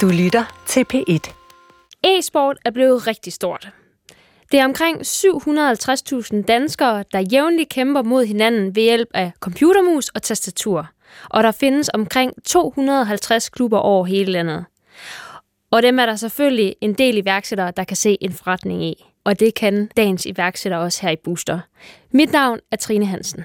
Du lytter til P1. E-sport er blevet rigtig stort. Det er omkring 750.000 danskere, der jævnligt kæmper mod hinanden ved hjælp af computermus og tastatur. Og der findes omkring 250 klubber over hele landet. Og dem er der selvfølgelig en del iværksættere, der kan se en forretning i. Og det kan dagens iværksætter også her i Booster. Mit navn er Trine Hansen.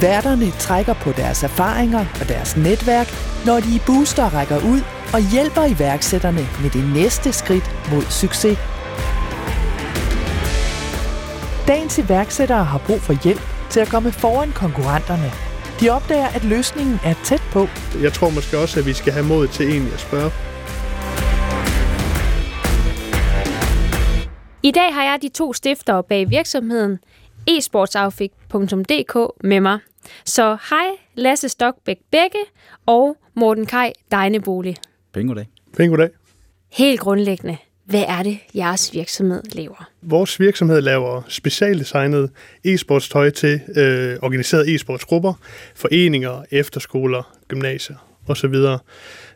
Værterne trækker på deres erfaringer og deres netværk, når de i Booster rækker ud og hjælper iværksætterne med det næste skridt mod succes. Dagens iværksættere har brug for hjælp til at komme foran konkurrenterne. De opdager, at løsningen er tæt på. Jeg tror måske også, at vi skal have mod til egentlig at spørge. I dag har jeg de to stiftere bag virksomheden esportsoutfit.dk med mig. Så hej Lasse Stokbæk Bække og Morten Kaj Dejnebolig. Pæn goddag. Pæn goddag. Helt grundlæggende, hvad er det, jeres virksomhed laver? Vores virksomhed laver specialdesignet e-sportstøj til øh, organiserede e-sportsgrupper, foreninger, efterskoler, gymnasier osv.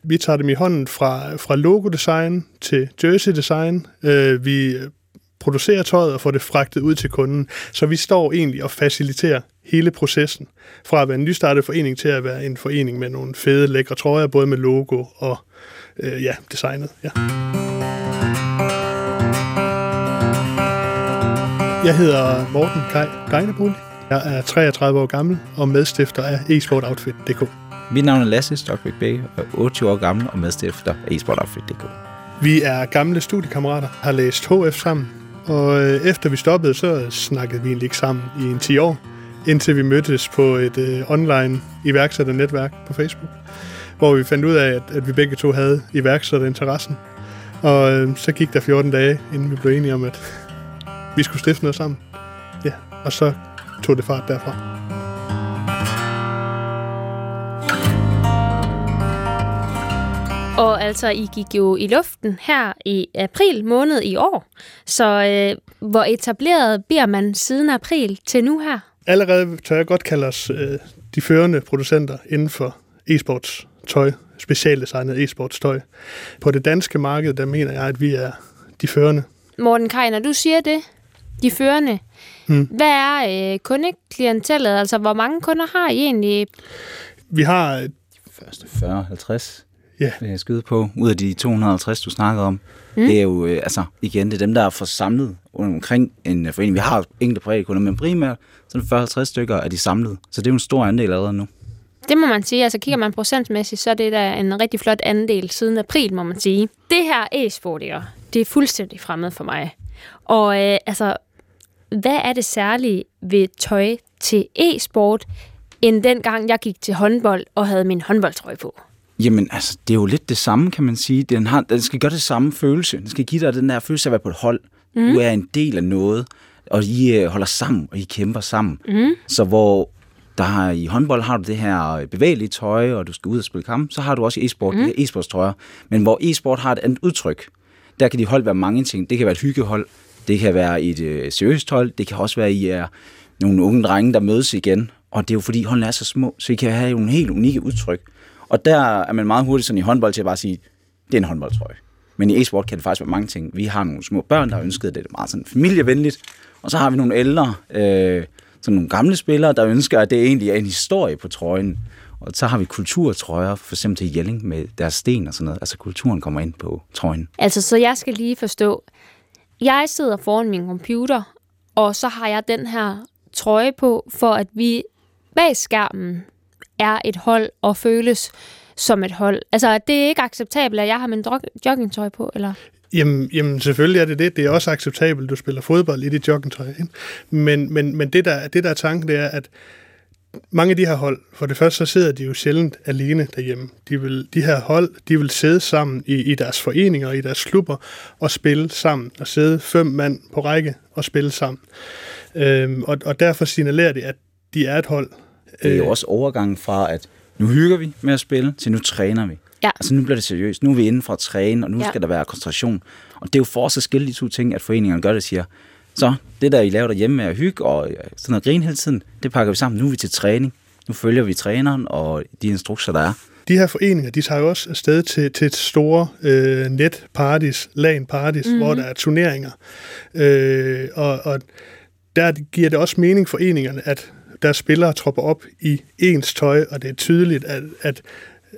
Vi tager dem i hånden fra, fra logodesign til jersey-design. Øh, vi producerer tøjet og får det fragtet ud til kunden. Så vi står egentlig og faciliterer hele processen. Fra at være en nystartet forening til at være en forening med nogle fede, lækre trøjer, både med logo og øh, ja, designet. Ja. Jeg hedder Morten Kaj Dejnebolig. Jeg er 33 år gammel og medstifter af esportoutfit.dk. Mit navn er Lasse Stokbæk Bække og er 28 år gammel og medstifter af esportoutfit.dk. Vi er gamle studiekammerater, har læst HF sammen, og øh, efter vi stoppede, så snakkede vi egentlig ikke sammen i en 10 år, indtil vi mødtes på et øh, online iværksætternetværk på Facebook, hvor vi fandt ud af, at, at vi begge to havde iværksætterinteressen. Og øh, så gik der 14 dage, inden vi blev enige om, at vi skulle stifte noget sammen. Ja, og så tog det fart derfra. Og altså, I gik jo i luften her i april måned i år. Så øh, hvor etableret bliver man siden april til nu her? Allerede tør jeg godt kalde os øh, de førende producenter inden for e-sports tøj, specialdesignet e-sports tøj. På det danske marked, der mener jeg, at vi er de førende. Morten Kaj, når du siger det, de førende, hmm. hvad er øh, kundeklientellet? Altså, hvor mange kunder har I egentlig? Vi har... De første 40-50 Ja. jeg skyde på, ud af de 250, du snakkede om. Mm. Det er jo, øh, altså, igen, det er dem, der er forsamlet omkring en øh, forening. Vi har enkelte private kunder, men primært sådan 40-50 stykker er de samlet. Så det er jo en stor andel allerede nu. Det må man sige. Altså kigger man procentmæssigt, så er det da en rigtig flot andel siden april, må man sige. Det her e-sport, det er fuldstændig fremmed for mig. Og øh, altså, hvad er det særlige ved tøj til e-sport, end dengang jeg gik til håndbold og havde min håndboldtrøje på? Jamen, altså, det er jo lidt det samme, kan man sige. Den, har, den skal gøre det samme følelse. Den skal give dig den der følelse af at være på et hold. Mm. Du er en del af noget, og I øh, holder sammen, og I kæmper sammen. Mm. Så hvor der har, i håndbold har du det her bevægelige tøj, og du skal ud og spille kamp, så har du også e-sport, mm. e-sportstrøjer. Men hvor e-sport har et andet udtryk, der kan de hold være mange ting. Det kan være et hyggehold, det kan være et øh, seriøst hold, det kan også være, at I er nogle unge drenge, der mødes igen. Og det er jo fordi, holdene er så små, så I kan have nogle helt unikke udtryk. Og der er man meget hurtigt sådan i håndbold til at bare sige, det er en håndboldtrøje. Men i e-sport kan det faktisk være mange ting. Vi har nogle små børn, der har ønsket, det er meget sådan familievenligt. Og så har vi nogle ældre, øh, sådan nogle gamle spillere, der ønsker, at det egentlig er en historie på trøjen. Og så har vi kulturtrøjer, for eksempel til Jelling med deres sten og sådan noget. Altså kulturen kommer ind på trøjen. Altså, så jeg skal lige forstå. Jeg sidder foran min computer, og så har jeg den her trøje på, for at vi bag skærmen er et hold og føles som et hold. Altså, det er ikke acceptabelt, at jeg har min joggingtøj på, eller? Jamen, jamen, selvfølgelig er det det. Det er også acceptabelt, at du spiller fodbold i dit joggingtøj. Ikke? Men, men, men det, der, det, der er tanken, det er, at mange af de her hold, for det første så sidder de jo sjældent alene derhjemme. De, vil, de her hold, de vil sidde sammen i, i deres foreninger, i deres klubber, og spille sammen, og sidde fem mand på række og spille sammen. Øhm, og, og derfor signalerer det, at de er et hold. Det er jo Øh, også overgangen fra, at nu hygger vi med at spille, til nu træner vi. Ja. Altså nu bliver det seriøst. Nu er vi inde for at træne, og nu Ja. skal der være koncentration. Og det er jo for os at skille de to ting, at foreningerne gør det, siger, så det der, I laver derhjemme med at hygge og øh, sådan noget grin hele tiden, det pakker vi sammen. Nu er vi til træning. Nu følger vi træneren og de instrukser, der er. de her foreninger, de tager jo også afsted til, til et store øh, netparties, LAN-parties, mm-hmm. hvor der er turneringer. Øh, og, og der giver det også mening foreningerne, at der spillere tropper op i ens tøj, og det er tydeligt, at, at,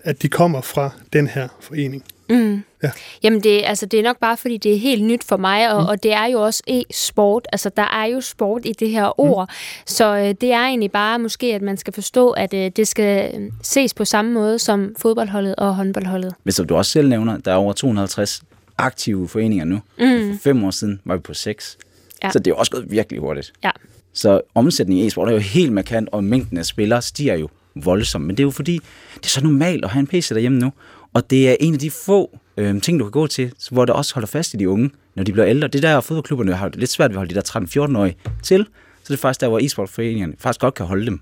at de kommer fra den her forening. Mm. Ja. Jamen, det, altså, det er nok bare, fordi det er helt nyt for mig, og, mm. og det er jo også e-sport. Altså, der er jo sport i det her ord. Mm. Så øh, det er egentlig bare måske, at man skal forstå, at øh, det skal øh, ses på samme måde som fodboldholdet og håndboldholdet. Men som du også selv nævner, der er over 250 aktive foreninger nu. Mm. For fem år siden var vi på seks. Ja. Så det er jo også gået virkelig hurtigt. Ja. Så omsætningen i e-sport er jo helt markant, og mængden af spillere stiger jo voldsomt. Men det er jo fordi, det er så normalt at have en PC derhjemme nu. Og det er en af de få øh, ting, du kan gå til, hvor det også holder fast i de unge, når de bliver ældre. Det der, fodboldklubberne har lidt svært ved at holde de der 13-14-årige til. Så det er faktisk der, hvor e-sportforeningerne faktisk godt kan holde dem.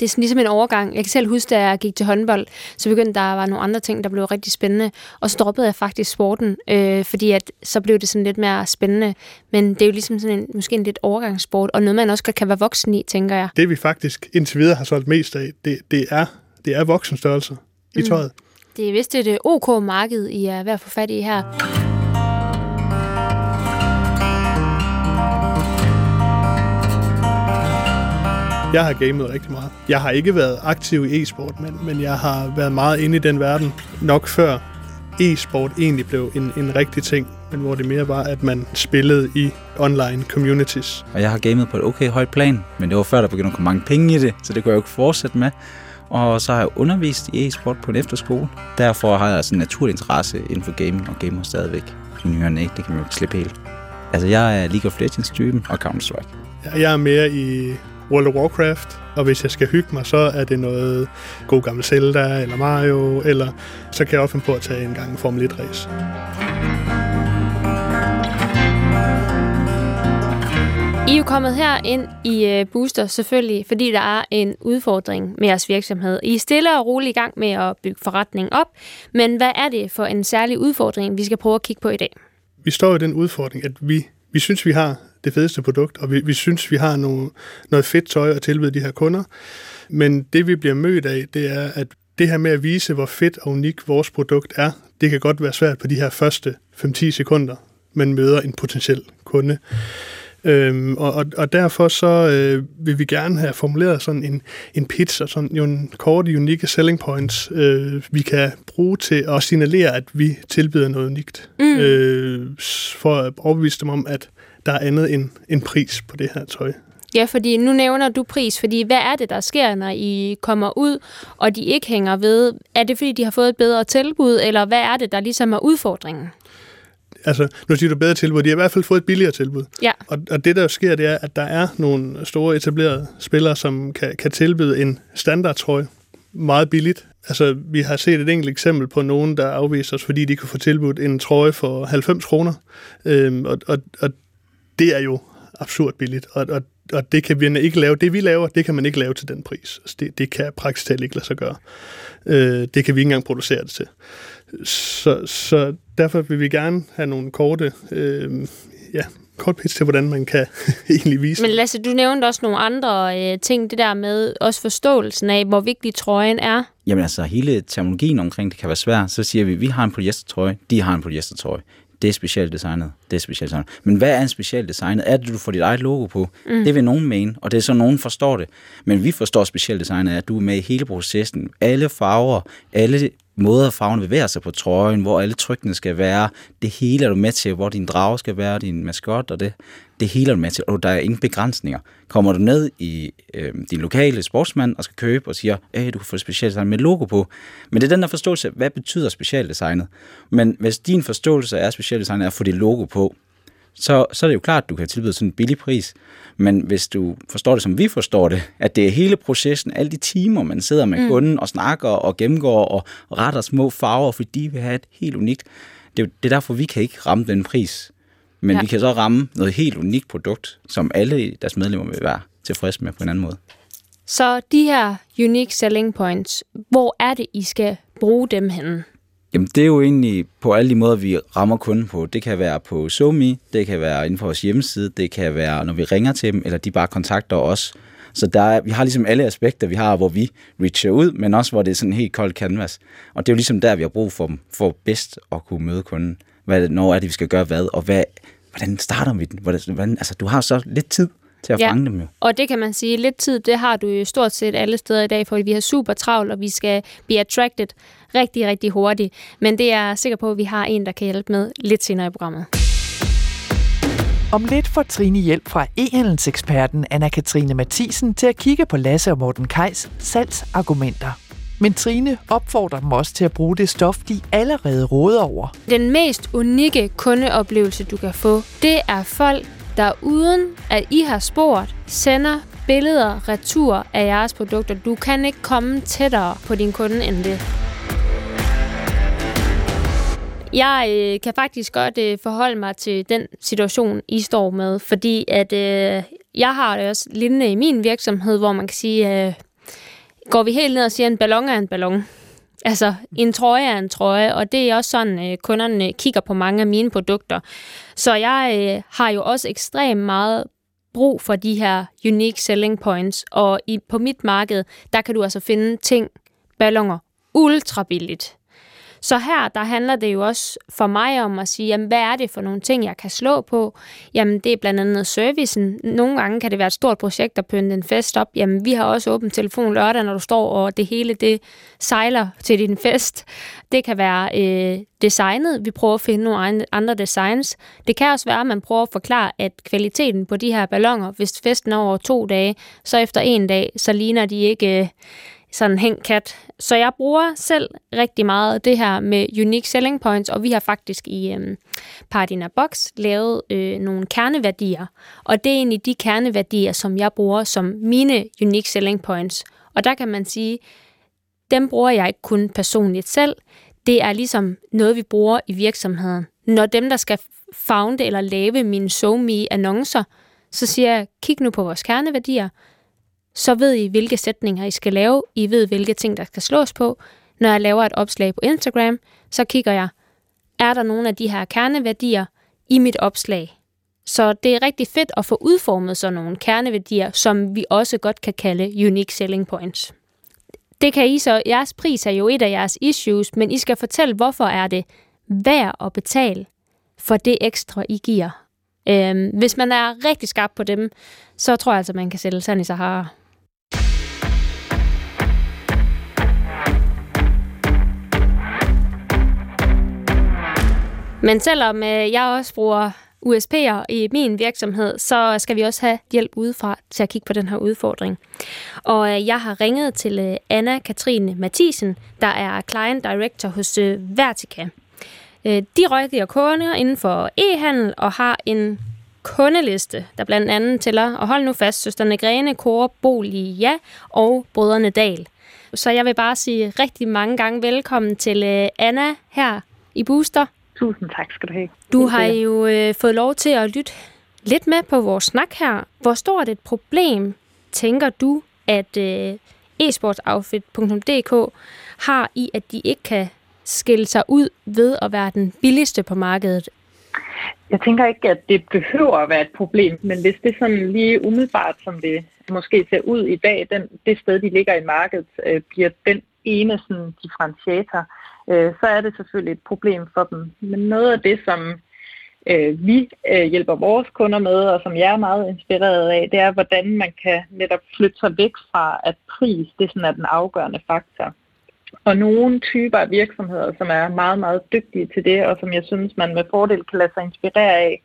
Det er sådan ligesom en overgang. Jeg kan selv huske, da jeg gik til håndbold, så begyndte der at være nogle andre ting, der blev rigtig spændende. Og så droppede jeg faktisk sporten, øh, fordi at, så blev det sådan lidt mere spændende. Men det er jo ligesom sådan en, måske en lidt overgangssport, og noget, man også godt kan være voksen i, tænker jeg. Det vi faktisk indtil videre har solgt mest af, det, det, er, det er voksenstørrelser i tøjet. Det er vist et OK marked, I er ved at få fat i her. Jeg har gamet rigtig meget. Jeg har ikke været aktiv i e-sport, men, men jeg har været meget inde i den verden nok før e-sport egentlig blev en, en rigtig ting, men hvor det mere var, at man spillede i online communities. Og jeg har gamet på et okay højt plan, men det var før, der begyndte at komme mange penge i det, så det kunne jeg jo ikke fortsætte med. Og så har jeg undervist i e-sport på en efterskole. Derfor har jeg sådan en naturlig interesse inden for gaming, og gamer stadigvæk. I nyhørende ikke, det kan man jo ikke slippe helt. Altså, jeg er League of Legends-typen og Counter-Strike. Jeg er mere i World of Warcraft, og hvis jeg skal hygge mig, så er det noget god gammel Zelda eller Mario, eller så kan jeg også finde på at tage en gang en Formel 1-race. I er jo kommet her ind i øh, Booster selvfølgelig, fordi der er en udfordring med jeres virksomhed. I er stille og roligt i gang med at bygge forretning op, men hvad er det for en særlig udfordring, vi skal prøve at kigge på i dag? vi står i den udfordring, at vi, vi synes, vi har det fedeste produkt, og vi, vi synes, vi har nogle, noget fedt tøj at tilbyde de her kunder. Men det, vi bliver mødt af, det er, at det her med at vise, hvor fedt og unik vores produkt er, det kan godt være svært på de her første 5-10 sekunder, man møder en potentiel kunde. Øhm, og, og, og derfor så øh, vil vi gerne have formuleret sådan en, en pitch og sådan jo en korte, unikke selling points, øh, vi kan bruge til at signalere, at vi tilbyder noget unikt. Mm. Øh, for at overbevise dem om, at der er andet end en pris på det her tøj. Ja, fordi nu nævner du pris, fordi hvad er det, der sker, når I kommer ud, og de ikke hænger ved? Er det, fordi de har fået et bedre tilbud, eller hvad er det, der ligesom er udfordringen? Altså, nu siger du bedre tilbud. De har i hvert fald fået et billigere tilbud. Ja. Og, og det, der sker, det er, at der er nogle store etablerede spillere, som kan, kan tilbyde en standardtrøje meget billigt. Altså, vi har set et enkelt eksempel på nogen, der afviser os, fordi de kunne få tilbudt en trøje for 90 kroner. Øhm, og, og, og det er jo absurd billigt. Og, og, og det kan vi ikke lave. Det, vi laver, det kan man ikke lave til den pris. Altså, det, det kan praktisk talt ikke lade sig gøre. Øh, det kan vi ikke engang producere det til. Så, så derfor vil vi gerne have nogle korte, øh, ja, kort pitch til, hvordan man kan egentlig vise. Men Lasse, du nævnte også nogle andre øh, ting, det der med også forståelsen af, hvor vigtig trøjen er. Jamen altså, hele terminologien omkring det kan være svær. Så siger vi, vi har en polyestertrøje, de har en polyestertrøje. Det er specielt designet, det er specielt designet. Men hvad er en specielt designet? Er det, du får dit eget logo på? Mm. Det vil nogen mene, og det er så, nogen forstår det. Men vi forstår specielt designet, at du er med i hele processen. Alle farver, alle måder farven bevæger sig på trøjen, hvor alle trykkene skal være. Det hele er du med til, hvor din drage skal være, din maskot og det. Det hele er du med til, og der er ingen begrænsninger. Kommer du ned i øh, din lokale sportsmand og skal købe og siger, at du kan få specialdesign med logo på. Men det er den der forståelse, hvad betyder specialdesignet? Men hvis din forståelse af specialdesignet er at få dit logo på, så, så er det jo klart, at du kan tilbyde sådan en billig pris. Men hvis du forstår det, som vi forstår det, at det er hele processen, alle de timer, man sidder med mm. kunden og snakker og gennemgår og retter små farver, fordi vil have et helt unikt. Det er, det er derfor, vi kan ikke ramme den pris. Men ja. vi kan så ramme noget helt unikt produkt, som alle deres medlemmer vil være tilfredse med på en anden måde. Så de her unique selling points, hvor er det, I skal bruge dem henne? Jamen, det er jo egentlig på alle de måder, vi rammer kunden på. Det kan være på SoMe, det kan være inden for vores hjemmeside, det kan være, når vi ringer til dem, eller de bare kontakter os. Så der er, vi har ligesom alle aspekter, vi har, hvor vi reacher ud, men også hvor det er sådan en helt kold canvas. Og det er jo ligesom der, vi har brug for for bedst at kunne møde kunden. Hvad, når er det, vi skal gøre hvad, og hvad, hvordan starter vi den? Hvordan, altså, du har så lidt tid til at ja. fange dem jo. Og det kan man sige, lidt tid, det har du jo stort set alle steder i dag, for vi har super travlt, og vi skal be attracted rigtig, rigtig hurtigt. Men det er jeg sikker på, at vi har en, der kan hjælpe med lidt senere i programmet. Om lidt får Trine hjælp fra e-handelseksperten Anna-Katrine Mathisen til at kigge på Lasse og Morten Kajs salgsargumenter. Men Trine opfordrer dem også til at bruge det stof, de allerede råder over. Den mest unikke kundeoplevelse, du kan få, det er folk, der uden at I har spurgt, sender billeder retur af jeres produkter. Du kan ikke komme tættere på din kunde end det. Jeg øh, kan faktisk godt øh, forholde mig til den situation, I står med, fordi at øh, jeg har det også lignende i min virksomhed, hvor man kan sige, øh, går vi helt ned og siger, at en ballon er en ballon. Altså, en trøje er en trøje, og det er også sådan, øh, kunderne kigger på mange af mine produkter. Så jeg øh, har jo også ekstremt meget brug for de her unique selling points, og i, på mit marked, der kan du altså finde ting, ballonger, ultra billigt. Så her, der handler det jo også for mig om at sige, jamen, hvad er det for nogle ting, jeg kan slå på? Jamen, det er blandt andet servicen. Nogle gange kan det være et stort projekt at pynte en fest op. Jamen, vi har også åbent telefon lørdag, når du står, og det hele det sejler til din fest. Det kan være øh, designet. Vi prøver at finde nogle andre designs. Det kan også være, at man prøver at forklare, at kvaliteten på de her ballonger, hvis festen er over to dage, så efter en dag, så ligner de ikke... Øh, sådan hæng kat. Så jeg bruger selv rigtig meget det her med unique selling points, og vi har faktisk i øhm, Partina Box lavet øh, nogle kerneværdier, og det er egentlig de kerneværdier, som jeg bruger som mine unique selling points. Og der kan man sige, dem bruger jeg ikke kun personligt selv, det er ligesom noget, vi bruger i virksomheden. Når dem, der skal founde eller lave mine SoMe annoncer, så siger jeg, kig nu på vores kerneværdier, så ved I, hvilke sætninger I skal lave. I ved, hvilke ting, der skal slås på. Når jeg laver et opslag på Instagram, så kigger jeg, er der nogle af de her kerneværdier i mit opslag? Så det er rigtig fedt at få udformet sådan nogle kerneværdier, som vi også godt kan kalde unique selling points. Det kan I så, jeres pris er jo et af jeres issues, men I skal fortælle, hvorfor er det værd at betale for det ekstra, I giver. Øhm, hvis man er rigtig skarp på dem, så tror jeg altså, man kan sælge sand i Sahara. Men selvom øh, jeg også bruger USP'er i min virksomhed, så skal vi også have hjælp udefra til at kigge på den her udfordring. Og øh, jeg har ringet til øh, Anna-Katrine Mathisen, der er Client Director hos Vertica. De rådgiver kunder inden for e-handel og har en kundeliste, der blandt andet tæller, og hold nu fast, søsterne Grene, Kåre, Bolia og Brødrene Dal. Så jeg vil bare sige rigtig mange gange velkommen til Anna her i Booster. Tusind tak skal du have. Du har jo øh, fået lov til at lytte lidt med på vores snak her. Hvor stort et problem tænker du, at øh, esportsoutfit.dk har i, at de ikke kan skille sig ud ved at være den billigste på markedet? Jeg tænker ikke, at det behøver at være et problem, men hvis det sådan lige umiddelbart, som det måske ser ud i dag, den, det sted, de ligger i markedet, øh, bliver den ene sådan, differentiator, øh, så er det selvfølgelig et problem for dem. Men noget af det, som øh, vi øh, hjælper vores kunder med, og som jeg er meget inspireret af, det er, hvordan man kan netop flytte sig væk fra, at pris det sådan er den afgørende faktor. Og nogle typer af virksomheder, som er meget, meget dygtige til det, og som jeg synes, man med fordel kan lade sig inspirere af,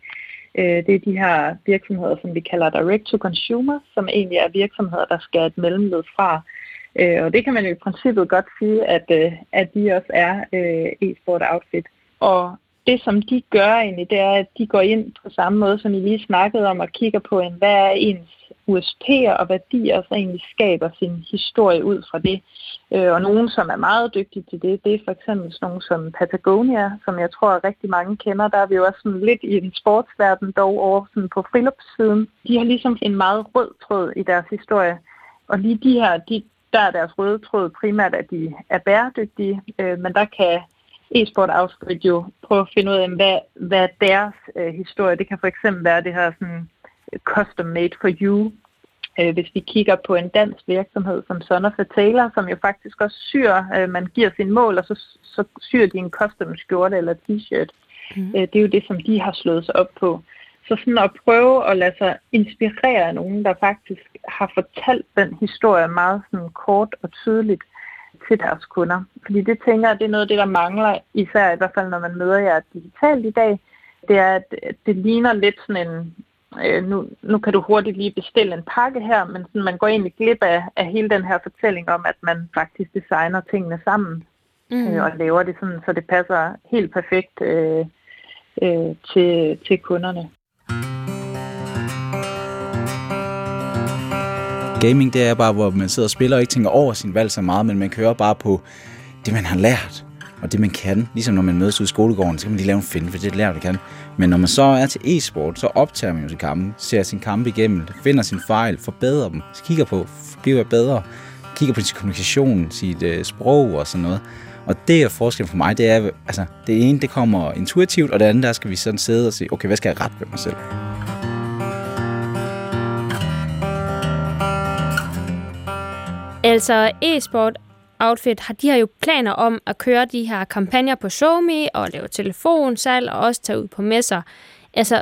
øh, det er de her virksomheder, som vi kalder direct-to-consumer, som egentlig er virksomheder, der skal et mellemled fra Øh, og det kan man jo i princippet godt sige, at, øh, at de også er øh, e-sport outfit. Og det, som de gør egentlig, det er, at de går ind på samme måde, som I lige snakkede om, og kigger på, en, hvad er ens USP'er og værdier, så egentlig skaber sin historie ud fra det. Øh, og nogen, som er meget dygtige til det, det er for eksempel sådan nogen som Patagonia, som jeg tror, at rigtig mange kender. Der er vi jo også sådan lidt i en sportsverden, dog over sådan på friluftssiden. De har ligesom en meget rød tråd i deres historie. Og lige de her, de, der er deres røde tråd primært, at de er bæredygtige, øh, men der kan e-sport Outfit jo prøve at finde ud af, hvad, hvad deres øh, historie, det kan for eksempel være det her sådan custom made for you. Øh, hvis vi kigger på en dansk virksomhed som Son of a Taylor, som jo faktisk også syr, øh, man giver sin mål, og så, så syr de en custom skjorte eller t-shirt. Mm. Øh, det er jo det, som de har slået sig op på. Så sådan at prøve at lade sig inspirere af nogen, der faktisk har fortalt den historie meget sådan kort og tydeligt til deres kunder. Fordi det tænker jeg, det er noget af det, der mangler, især i hvert fald når man møder jer digitalt i dag. Det er, at det ligner lidt sådan en, øh, nu, nu kan du hurtigt lige bestille en pakke her, men sådan, man går egentlig glip af, af hele den her fortælling om, at man faktisk designer tingene sammen mm. øh, og laver det sådan, så det passer helt perfekt øh, øh, til, til kunderne. Gaming, det er bare, hvor man sidder og spiller og ikke tænker over sin valg så meget, men man kører bare på det, man har lært, og det, man kan. Ligesom når man mødes ud i skolegården, så kan man lige lave en finde, for det er lærer, du kan. Men når man så er til e-sport, så optager man jo sin kampe, ser sin kampe igennem, finder sin fejl, forbedrer dem, kigger på, bliver bedre, kigger på sin kommunikation, sit øh, sprog og sådan noget. Og det er forskellen for mig, det er, altså, det ene, det kommer intuitivt, og det andet, der skal vi sådan sidde og sige, okay, hvad skal jeg rette ved mig selv? Altså, e-sport Outfit, har, de har jo planer om at køre de her kampagner på SoMe og lave telefonsalg og også tage ud på messer. Altså,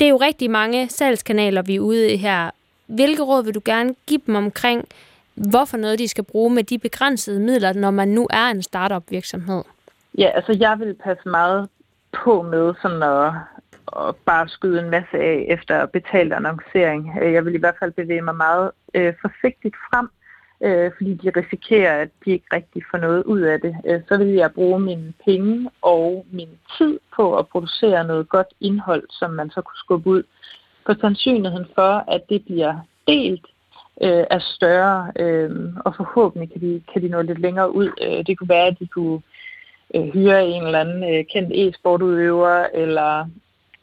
det er jo rigtig mange salgskanaler, vi er ude i her. Hvilke råd vil du gerne give dem omkring, hvorfor noget de skal bruge med de begrænsede midler, når man nu er en startup virksomhed? Ja, altså jeg vil passe meget på med sådan at, at bare skyde en masse af efter betalt annoncering. Jeg vil i hvert fald bevæge mig meget øh, forsigtigt frem øh, fordi de risikerer, at de ikke rigtig får noget ud af det, øh, så vil jeg bruge mine penge og min tid på at producere noget godt indhold, som man så kunne skubbe ud. For sandsynligheden for, at det bliver delt, øh, er større, øh, og forhåbentlig kan de, kan de nå lidt længere ud. Øh, det kunne være, at de kunne øh, hyre en eller anden øh, kendt e-sportudøver, eller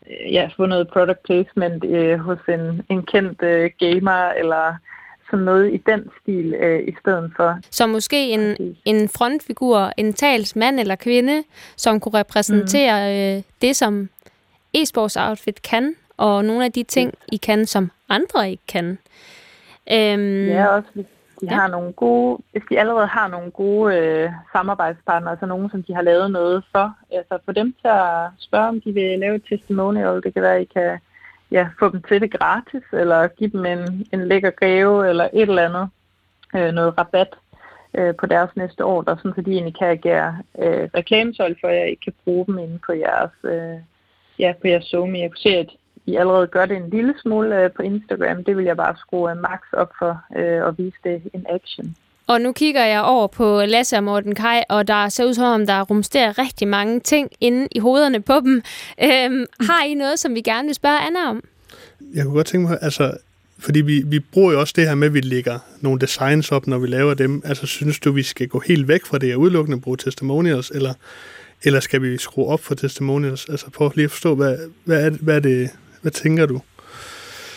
øh, ja, få noget product placement øh, hos en, en kendt øh, gamer, eller som noget i den stil øh, i stedet for. Så måske en, en frontfigur, en talsmand eller kvinde, som kunne repræsentere mm. øh, det, som e-sports outfit kan, og nogle af de ting, I kan, som andre ikke kan. Øhm, ja, også hvis de ja. har nogle gode, hvis de allerede har nogle gode øh, samarbejdspartnere, altså nogen, som de har lavet noget for, altså få dem til at spørge, om de vil lave et testimonial. Det kan være, I kan ja, få dem til det gratis, eller give dem en, en lækker gave, eller et eller andet, øh, noget rabat øh, på deres næste ordre, sådan så de egentlig kan agere øh, reklamesøjle for, at jeg ikke kan bruge dem inde på jeres, øh, ja, på jeres Zoom. Jeg kunne se, at I allerede gør det en lille smule øh, på Instagram. Det vil jeg bare skrue øh, max op for øh, og vise det in action. Og nu kigger jeg over på Lasse og Morten Kai, og der ser ud som om, der rumsterer rigtig mange ting inde i hovederne på dem. Øhm, har I noget, som vi gerne vil spørge Anna om? Jeg kunne godt tænke mig, altså, fordi vi, vi bruger jo også det her med, at vi lægger nogle designs op, når vi laver dem. Altså, synes du, vi skal gå helt væk fra det og udelukkende bruge testimonials, eller, eller skal vi skrue op for testimonials? Altså, prøv lige at forstå, hvad, hvad, er, hvad, er det, hvad tænker du?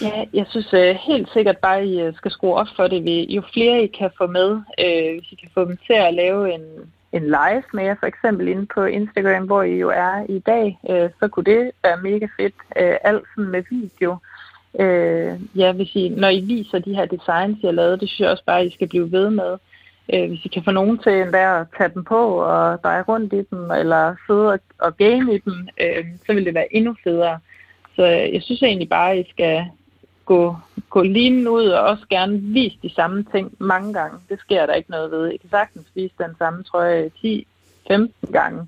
Ja, jeg synes uh, helt sikkert bare, at I øh, skal skrue op for det. Jo flere I kan få med, uh, hvis I kan få dem til at lave en, en live med jer, for eksempel inde på Instagram, hvor I jo er i dag, uh, så kunne det være mega fedt. Uh, alt sådan med video. Uh, ja, hvis I, når I viser de her designs, I har lavet, det synes jeg også bare, at I skal blive ved med. Uh, hvis I kan få nogen til endda at tage dem på og dreje rundt i dem, eller sidde og, og game i dem, øh, så vil det være endnu federe. Så jeg synes egentlig bare, at I skal, gå, gå lige ud og også gerne vise de samme ting mange gange. Det sker der ikke noget ved. I kan sagtens vise den samme trøje 10-15 gange.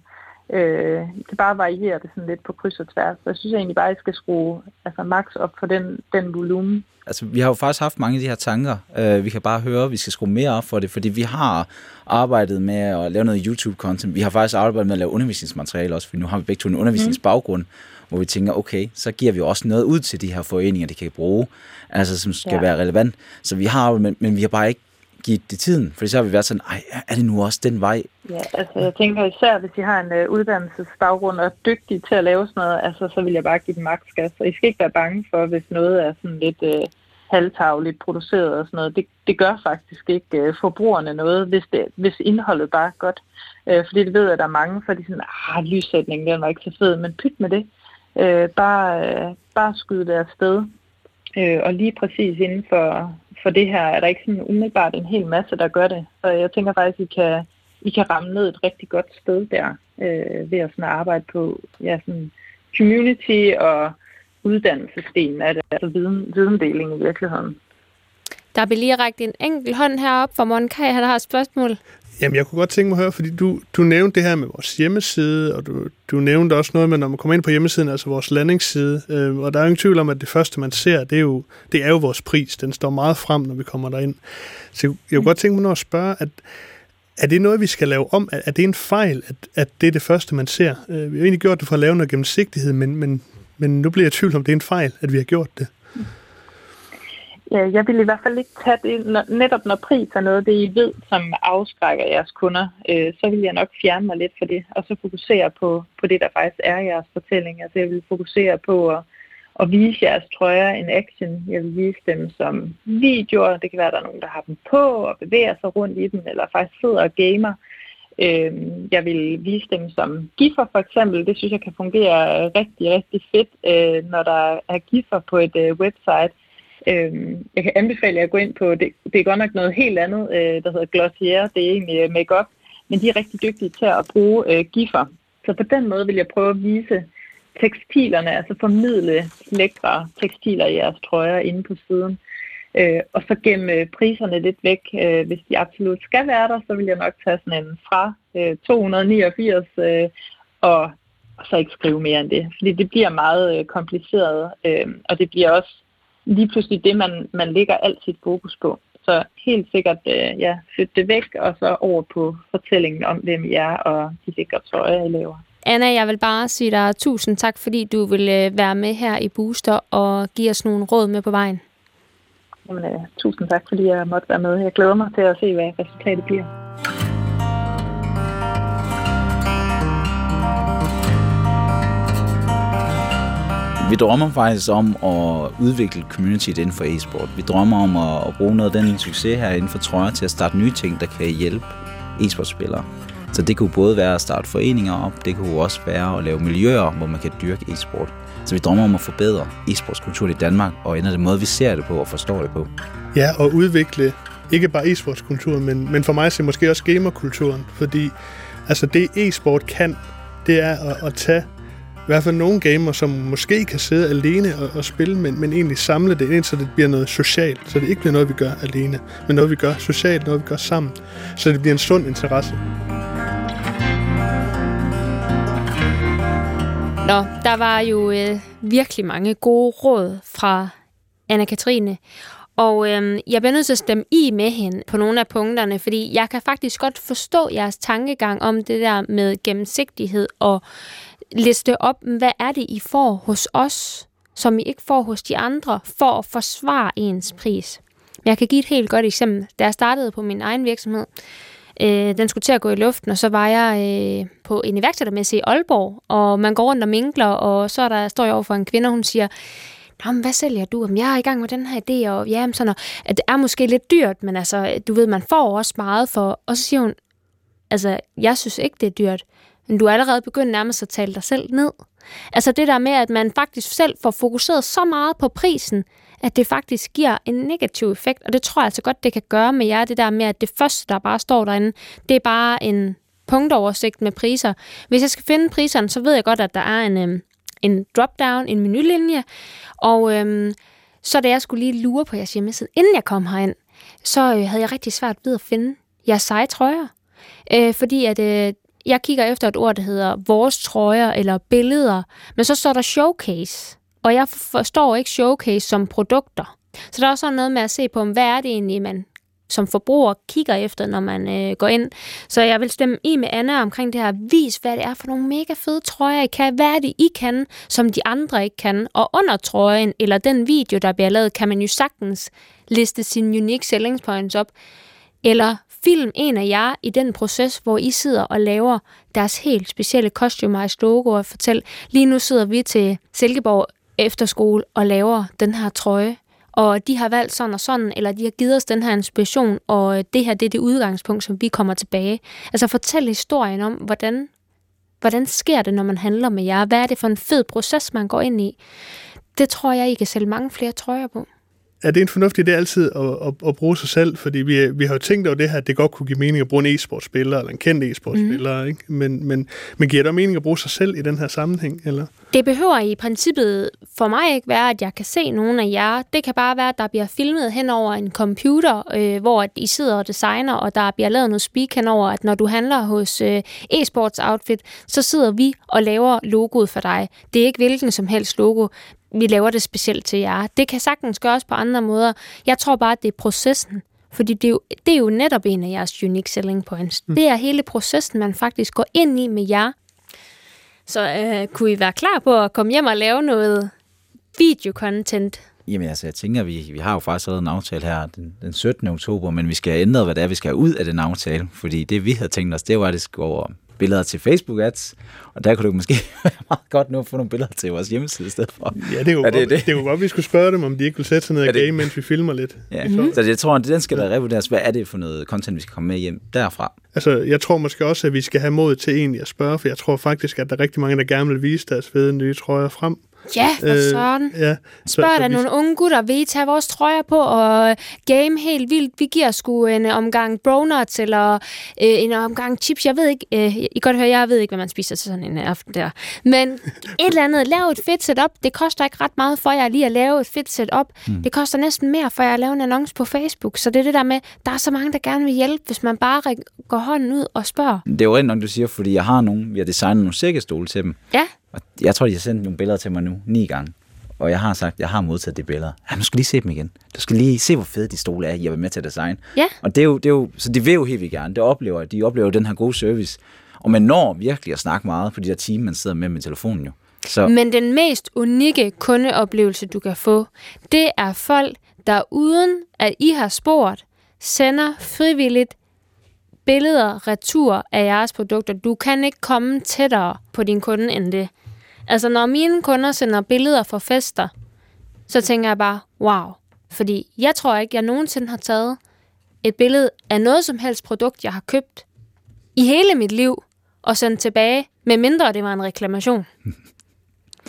Øh, kan bare variere det sådan lidt på kryds og tværs. Så jeg synes egentlig bare, at I skal skrue altså, max op for den, den volumen. Altså, vi har jo faktisk haft mange af de her tanker. Uh, vi kan bare høre, at vi skal skrue mere op for det, fordi vi har arbejdet med at lave noget YouTube-content. Vi har faktisk arbejdet med at lave undervisningsmateriale også, for nu har vi begge to en undervisningsbaggrund, mm. hvor vi tænker, okay, så giver vi også noget ud til de her foreninger, de kan bruge, altså som skal ja. være relevant. Så vi har men, men vi har bare ikke give det tiden, for så har vi været sådan, ej, er det nu også den vej? Ja, altså jeg tænker især, hvis I har en uh, uddannelsesbaggrund og er dygtig til at lave sådan noget, altså så vil jeg bare give den maks gas. Så I skal ikke være bange for, hvis noget er sådan lidt uh, halvtavligt produceret og sådan noget. Det, det gør faktisk ikke uh, forbrugerne noget, hvis, det, hvis indholdet bare er godt. Uh, fordi det ved at der er mange, for de sådan, ah, lyssætningen, den var ikke så fed, men pyt med det. Uh, bare, uh, bare skyde det afsted. Øh, og lige præcis inden for, for det her er der ikke sådan umiddelbart en hel masse, der gør det. Så jeg tænker faktisk, at I kan, I kan ramme ned et rigtig godt sted der, øh, ved at sådan arbejde på ja, sådan community og uddannelsesdelen af det, altså viden, videndeling i virkeligheden. Der bliver lige rækket en enkelt hånd herop for Monika, han har et spørgsmål. Jamen, jeg kunne godt tænke mig at høre, fordi du, du nævnte det her med vores hjemmeside, og du, du nævnte også noget med, når man kommer ind på hjemmesiden, altså vores landingsside, øh, og der er ingen tvivl om, at det første, man ser, det er, jo, det er jo vores pris. Den står meget frem, når vi kommer derind. Så jeg, jeg kunne godt tænke mig at spørge, at er det noget, vi skal lave om? Er, er det en fejl, at, at det er det første, man ser? Øh, vi har egentlig gjort det for at lave noget gennemsigtighed, men, men, men nu bliver jeg i tvivl om, det er en fejl, at vi har gjort det. Øh, jeg vil i hvert fald ikke tage det, når, netop når pris er noget, det I ved, som afskrækker jeres kunder, øh, så vil jeg nok fjerne mig lidt for det, og så fokusere på, på det, der faktisk er jeres fortælling. Altså jeg vil fokusere på at, at vise jeres trøjer en action. Jeg vil vise dem som videoer. Det kan være, at der er nogen, der har dem på og bevæger sig rundt i dem, eller faktisk sidder og gamer. Øh, jeg vil vise dem som giffer for eksempel. Det synes jeg kan fungere rigtig, rigtig fedt, øh, når der er giffer på et øh, website Øh, jeg kan anbefale jer at gå ind på, det, det er godt nok noget helt andet, øh, der hedder Glossier, det er egentlig øh, makeup, men de er rigtig dygtige til at bruge øh, giffer. Så på den måde vil jeg prøve at vise tekstilerne, altså formidle lækre tekstiler i jeres trøjer inde på siden. Øh, og så gemme øh, priserne lidt væk. Øh, hvis de absolut skal være der, så vil jeg nok tage sådan en fra øh, 289 øh, og, og så ikke skrive mere end det. Fordi det bliver meget øh, kompliceret, øh, og det bliver også lige pludselig det, man, man lægger alt sit fokus på. Så helt sikkert, øh, ja, flytte det væk, og så over på fortællingen om, hvem I er, og de sikre trøjer, I laver. Anna, jeg vil bare sige dig tusind tak, fordi du vil øh, være med her i Booster og give os nogle råd med på vejen. Jamen, øh, tusind tak, fordi jeg måtte være med. Jeg glæder mig til at se, hvad resultatet bliver. Vi drømmer faktisk om at udvikle communityet inden for e-sport. Vi drømmer om at, bruge noget af den succes her inden for trøjer til at starte nye ting, der kan hjælpe e-sportspillere. Så det kunne både være at starte foreninger op, det kunne også være at lave miljøer, hvor man kan dyrke e-sport. Så vi drømmer om at forbedre e-sportskulturen i Danmark og ændre den måde, vi ser det på og forstår det på. Ja, og udvikle ikke bare e-sportskulturen, men, men for mig så måske også gamerkulturen, fordi altså det e-sport kan, det er at, at tage i hvert fald nogle gamer, som måske kan sidde alene og, og spille, men, men egentlig samle det ind, så det bliver noget socialt. Så det ikke bliver noget, vi gør alene, men noget, vi gør socialt, noget, vi gør sammen. Så det bliver en sund interesse. Nå, der var jo øh, virkelig mange gode råd fra Anna-Katrine. Og øh, jeg bliver nødt til at stemme i med hende på nogle af punkterne, fordi jeg kan faktisk godt forstå jeres tankegang om det der med gennemsigtighed og liste op, hvad er det, I får hos os, som I ikke får hos de andre, for at forsvare ens pris. Jeg kan give et helt godt eksempel. Da jeg startede på min egen virksomhed, øh, den skulle til at gå i luften, og så var jeg øh, på en iværksættermesse i Aalborg, og man går rundt og minkler, og så der, står jeg over for en kvinde, og hun siger, Nå, men hvad sælger du? Jamen, jeg er i gang med den her idé, og ja, sådan, at det er måske lidt dyrt, men altså, du ved, man får også meget for... Og så siger hun, altså, jeg synes ikke, det er dyrt. Men du er allerede begyndt nærmest at tale dig selv ned. Altså det der med, at man faktisk selv får fokuseret så meget på prisen, at det faktisk giver en negativ effekt. Og det tror jeg altså godt, det kan gøre med jer, det der med, at det første, der bare står derinde, det er bare en punktoversigt med priser. Hvis jeg skal finde priserne, så ved jeg godt, at der er en, øhm, en drop-down, en menulinje, og øhm, så da jeg skulle lige lure på jeres hjemmeside, inden jeg kom herind, så øh, havde jeg rigtig svært ved at finde jeres seje trøjer. Øh, fordi at øh, jeg kigger efter et ord, der hedder vores trøjer eller billeder, men så står der showcase. Og jeg forstår ikke showcase som produkter. Så der er også noget med at se på, hvad er det egentlig, man som forbruger kigger efter, når man øh, går ind. Så jeg vil stemme i med Anna omkring det her. Vis, hvad det er for nogle mega fede trøjer, I kan. Hvad er det, I kan, som de andre ikke kan? Og under trøjen, eller den video, der bliver lavet, kan man jo sagtens liste sine unique selling points op. Eller film en af jer i den proces, hvor I sidder og laver deres helt specielle customized logo og fortæl, lige nu sidder vi til Silkeborg Efterskole og laver den her trøje og de har valgt sådan og sådan, eller de har givet os den her inspiration, og øh, det her det er det udgangspunkt, som vi kommer tilbage. Altså fortæl historien om, hvordan, hvordan sker det, når man handler med jer? Hvad er det for en fed proces, man går ind i? Det tror jeg, I kan sælge mange flere trøjer på er det en fornuftig idé altid at, at, at bruge sig selv? Fordi vi, vi har jo tænkt over det her, at det godt kunne give mening at bruge en e-sportspiller, eller en kendt e-sportspiller, mm. ikke? Men, men, men giver det mening at bruge sig selv i den her sammenhæng, eller? Det behøver i princippet for mig ikke være, at jeg kan se nogen af jer. Det kan bare være, at der bliver filmet hen over en computer, øh, hvor I sidder og designer, og der bliver lavet noget speak hen over, at når du handler hos øh, e-sports outfit, så sidder vi og laver logoet for dig. Det er ikke hvilken som helst logo vi laver det specielt til jer. Det kan sagtens gøres på andre måder. Jeg tror bare, at det er processen. Fordi det er, jo, det er jo netop en af jeres unique selling points. Mm. Det er hele processen, man faktisk går ind i med jer. Så øh, kunne I være klar på at komme hjem og lave noget videocontent? Jamen altså, jeg tænker, vi, vi har jo faktisk allerede en aftale her den, den 17. oktober, men vi skal ændre, hvad det er, vi skal have ud af den aftale. Fordi det, vi havde tænkt os, det var, at det skulle over billeder til Facebook-ads, og der kunne det måske meget godt nu få nogle billeder til vores hjemmeside i stedet for. Ja, det er jo, er det, godt, det? det er jo godt, vi skulle spørge dem, om de ikke ville sætte sig ned og game, mens vi filmer lidt. Ja. Mm-hmm. Så jeg tror, at den skal der revurderes. Hvad er det for noget content, vi skal komme med hjem derfra? Altså, jeg tror måske også, at vi skal have mod til egentlig at spørge, for jeg tror faktisk, at der er rigtig mange, der gerne vil vise deres fede nye trøjer frem. Ja, for øh, sådan. Ja, Spørg så, der nogle unge gutter, vil I tage vores trøjer på og game helt vildt? Vi giver sgu en omgang bronuts eller øh, en omgang chips. Jeg ved ikke, øh, I kan godt høre, jeg ved ikke, hvad man spiser til sådan en aften der. Men et eller andet, lav et fedt setup. Det koster ikke ret meget for jer lige at lave et fedt setup. Hmm. Det koster næsten mere for jer at lave en annonce på Facebook. Så det er det der med, der er så mange, der gerne vil hjælpe, hvis man bare går hånden ud og spørger. Det er jo rent nok, du siger, fordi jeg har nogen, vi har designet nogle sækkestole til dem. Ja. Og jeg tror, de har sendt nogle billeder til mig nu, ni gange. Og jeg har sagt, jeg har modtaget de billeder. Ja, du skal lige se dem igen. Du skal lige se, hvor fede de stole er, jeg vil med til at design. Ja. Og det er jo, det er jo, så de vil jo helt vildt gerne. Det oplever, de oplever den her gode service. Og man når virkelig at snakke meget på de der timer, man sidder med med telefonen jo. Så. Men den mest unikke kundeoplevelse, du kan få, det er folk, der uden at I har spurgt, sender frivilligt billeder retur af jeres produkter. Du kan ikke komme tættere på din kunde end det. Altså, når mine kunder sender billeder fra fester, så tænker jeg bare, wow. Fordi jeg tror ikke, jeg nogensinde har taget et billede af noget som helst produkt, jeg har købt i hele mit liv, og sendt tilbage, med mindre det var en reklamation.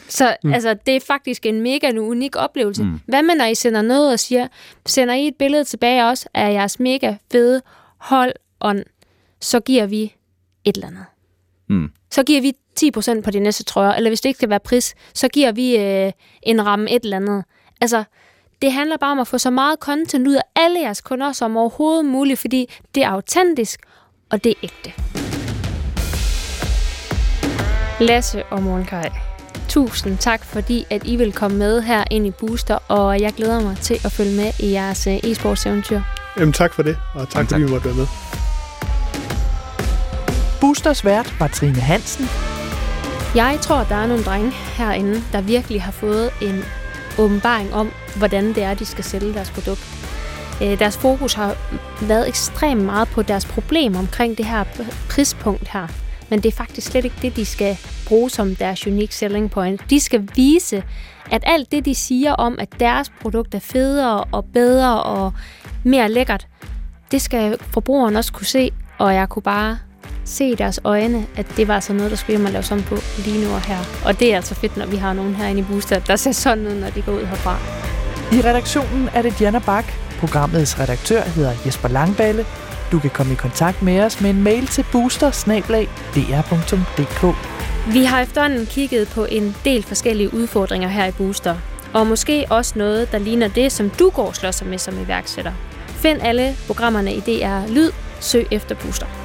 Så mm. altså, det er faktisk en mega unik oplevelse. Mm. Hvad med, når I sender noget og siger, sender I et billede tilbage også af jeres mega fede hold on, så giver vi et eller andet. Mm. Så giver vi 10% på de næste trøjer, eller hvis det ikke skal være pris, så giver vi øh, en ramme et eller andet. Altså, det handler bare om at få så meget content ud af alle jeres kunder som overhovedet muligt, fordi det er autentisk, og det er ægte. Lasse og Morgenkaj, tusind tak, fordi at I vil komme med her ind i Booster, og jeg glæder mig til at følge med i jeres øh, e-sports eventyr. Jamen tak for det, og tak, tak. fordi vi måtte være med. Boosters vært var Trine Hansen. Jeg tror, der er nogle drenge herinde, der virkelig har fået en åbenbaring om, hvordan det er, de skal sælge deres produkt. Øh, deres fokus har været ekstremt meget på deres problem omkring det her prispunkt her. Men det er faktisk slet ikke det, de skal bruge som deres unique selling point. De skal vise, at alt det, de siger om, at deres produkt er federe og bedre og mere lækkert, det skal forbrugeren også kunne se, og jeg kunne bare se i deres øjne, at det var altså noget, der skulle hjem og lave sådan på lige nu og her. Og det er altså fedt, når vi har nogen herinde i Booster, der ser sådan ud, når de går ud herfra. I redaktionen er det Diana Bak. Programmets redaktør hedder Jesper Langballe. Du kan komme i kontakt med os med en mail til booster Vi har efterhånden kigget på en del forskellige udfordringer her i Booster. Og måske også noget, der ligner det, som du går og slår sig med som iværksætter. Find alle programmerne i DR Lyd. Søg efter Booster.